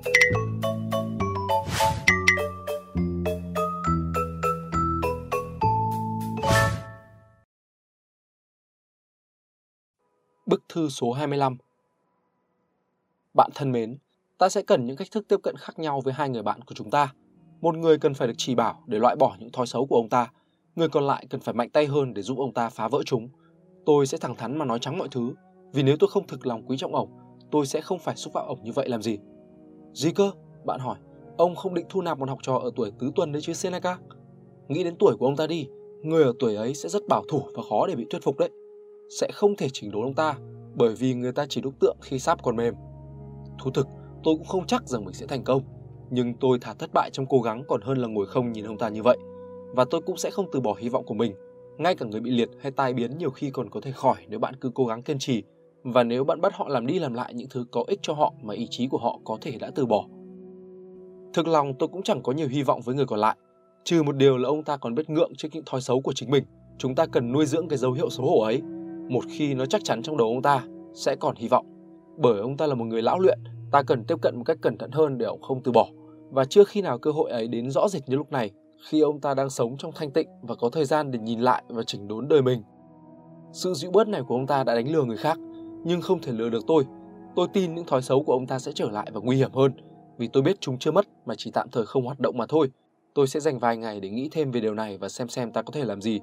Bức thư số 25 Bạn thân mến, ta sẽ cần những cách thức tiếp cận khác nhau với hai người bạn của chúng ta. Một người cần phải được chỉ bảo để loại bỏ những thói xấu của ông ta, người còn lại cần phải mạnh tay hơn để giúp ông ta phá vỡ chúng. Tôi sẽ thẳng thắn mà nói trắng mọi thứ, vì nếu tôi không thực lòng quý trọng ổng, tôi sẽ không phải xúc phạm ổng như vậy làm gì. Gì cơ? Bạn hỏi, ông không định thu nạp một học trò ở tuổi tứ tuần đấy chứ Seneca? Nghĩ đến tuổi của ông ta đi, người ở tuổi ấy sẽ rất bảo thủ và khó để bị thuyết phục đấy. Sẽ không thể chỉnh đốn ông ta, bởi vì người ta chỉ đúc tượng khi sáp còn mềm. Thú thực, tôi cũng không chắc rằng mình sẽ thành công, nhưng tôi thà thất bại trong cố gắng còn hơn là ngồi không nhìn ông ta như vậy. Và tôi cũng sẽ không từ bỏ hy vọng của mình. Ngay cả người bị liệt hay tai biến nhiều khi còn có thể khỏi nếu bạn cứ cố gắng kiên trì. Và nếu bạn bắt họ làm đi làm lại những thứ có ích cho họ mà ý chí của họ có thể đã từ bỏ. Thực lòng tôi cũng chẳng có nhiều hy vọng với người còn lại. Trừ một điều là ông ta còn biết ngượng trước những thói xấu của chính mình. Chúng ta cần nuôi dưỡng cái dấu hiệu xấu hổ ấy. Một khi nó chắc chắn trong đầu ông ta, sẽ còn hy vọng. Bởi ông ta là một người lão luyện, ta cần tiếp cận một cách cẩn thận hơn để ông không từ bỏ. Và chưa khi nào cơ hội ấy đến rõ rệt như lúc này, khi ông ta đang sống trong thanh tịnh và có thời gian để nhìn lại và chỉnh đốn đời mình. Sự dịu bớt này của ông ta đã đánh lừa người khác, nhưng không thể lừa được tôi. Tôi tin những thói xấu của ông ta sẽ trở lại và nguy hiểm hơn, vì tôi biết chúng chưa mất mà chỉ tạm thời không hoạt động mà thôi. Tôi sẽ dành vài ngày để nghĩ thêm về điều này và xem xem ta có thể làm gì.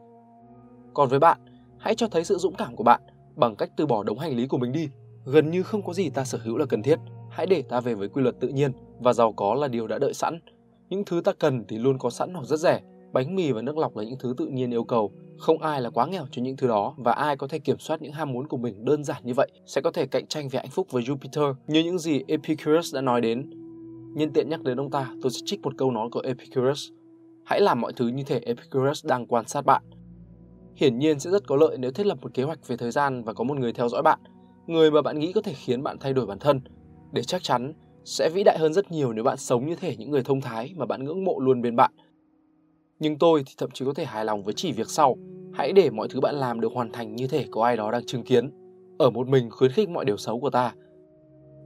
Còn với bạn, hãy cho thấy sự dũng cảm của bạn bằng cách từ bỏ đống hành lý của mình đi. Gần như không có gì ta sở hữu là cần thiết. Hãy để ta về với quy luật tự nhiên và giàu có là điều đã đợi sẵn. Những thứ ta cần thì luôn có sẵn hoặc rất rẻ. Bánh mì và nước lọc là những thứ tự nhiên yêu cầu. Không ai là quá nghèo cho những thứ đó và ai có thể kiểm soát những ham muốn của mình đơn giản như vậy sẽ có thể cạnh tranh về hạnh phúc với Jupiter như những gì Epicurus đã nói đến. Nhân tiện nhắc đến ông ta, tôi sẽ trích một câu nói của Epicurus. Hãy làm mọi thứ như thể Epicurus đang quan sát bạn. Hiển nhiên sẽ rất có lợi nếu thiết lập một kế hoạch về thời gian và có một người theo dõi bạn, người mà bạn nghĩ có thể khiến bạn thay đổi bản thân. Để chắc chắn, sẽ vĩ đại hơn rất nhiều nếu bạn sống như thể những người thông thái mà bạn ngưỡng mộ luôn bên bạn. Nhưng tôi thì thậm chí có thể hài lòng với chỉ việc sau. Hãy để mọi thứ bạn làm được hoàn thành như thể có ai đó đang chứng kiến. Ở một mình khuyến khích mọi điều xấu của ta.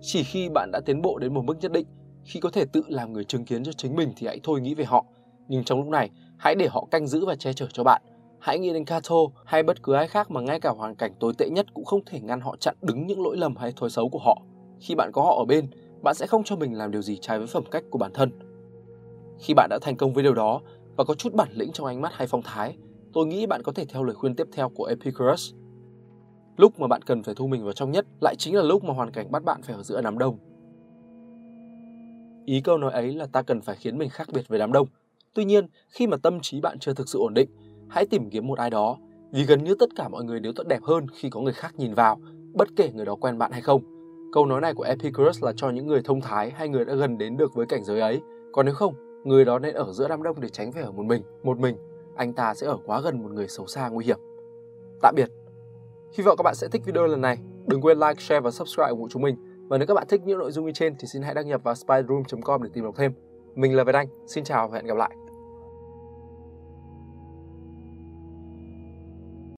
Chỉ khi bạn đã tiến bộ đến một mức nhất định, khi có thể tự làm người chứng kiến cho chính mình thì hãy thôi nghĩ về họ. Nhưng trong lúc này, hãy để họ canh giữ và che chở cho bạn. Hãy nghĩ đến Cato hay bất cứ ai khác mà ngay cả hoàn cảnh tồi tệ nhất cũng không thể ngăn họ chặn đứng những lỗi lầm hay thói xấu của họ. Khi bạn có họ ở bên, bạn sẽ không cho mình làm điều gì trái với phẩm cách của bản thân. Khi bạn đã thành công với điều đó và có chút bản lĩnh trong ánh mắt hay phong thái, tôi nghĩ bạn có thể theo lời khuyên tiếp theo của Epicurus. Lúc mà bạn cần phải thu mình vào trong nhất lại chính là lúc mà hoàn cảnh bắt bạn phải ở giữa đám đông. Ý câu nói ấy là ta cần phải khiến mình khác biệt với đám đông. Tuy nhiên, khi mà tâm trí bạn chưa thực sự ổn định, hãy tìm kiếm một ai đó, vì gần như tất cả mọi người đều tốt đẹp hơn khi có người khác nhìn vào, bất kể người đó quen bạn hay không. Câu nói này của Epicurus là cho những người thông thái hay người đã gần đến được với cảnh giới ấy. Còn nếu không, người đó nên ở giữa đám đông để tránh phải ở một mình, một mình. Anh ta sẽ ở quá gần một người xấu xa nguy hiểm. Tạm biệt. Hy vọng các bạn sẽ thích video lần này. Đừng quên like, share và subscribe ủng hộ chúng mình. Và nếu các bạn thích những nội dung như trên thì xin hãy đăng nhập vào spiderroom com để tìm đọc thêm. Mình là Việt Anh, xin chào và hẹn gặp lại.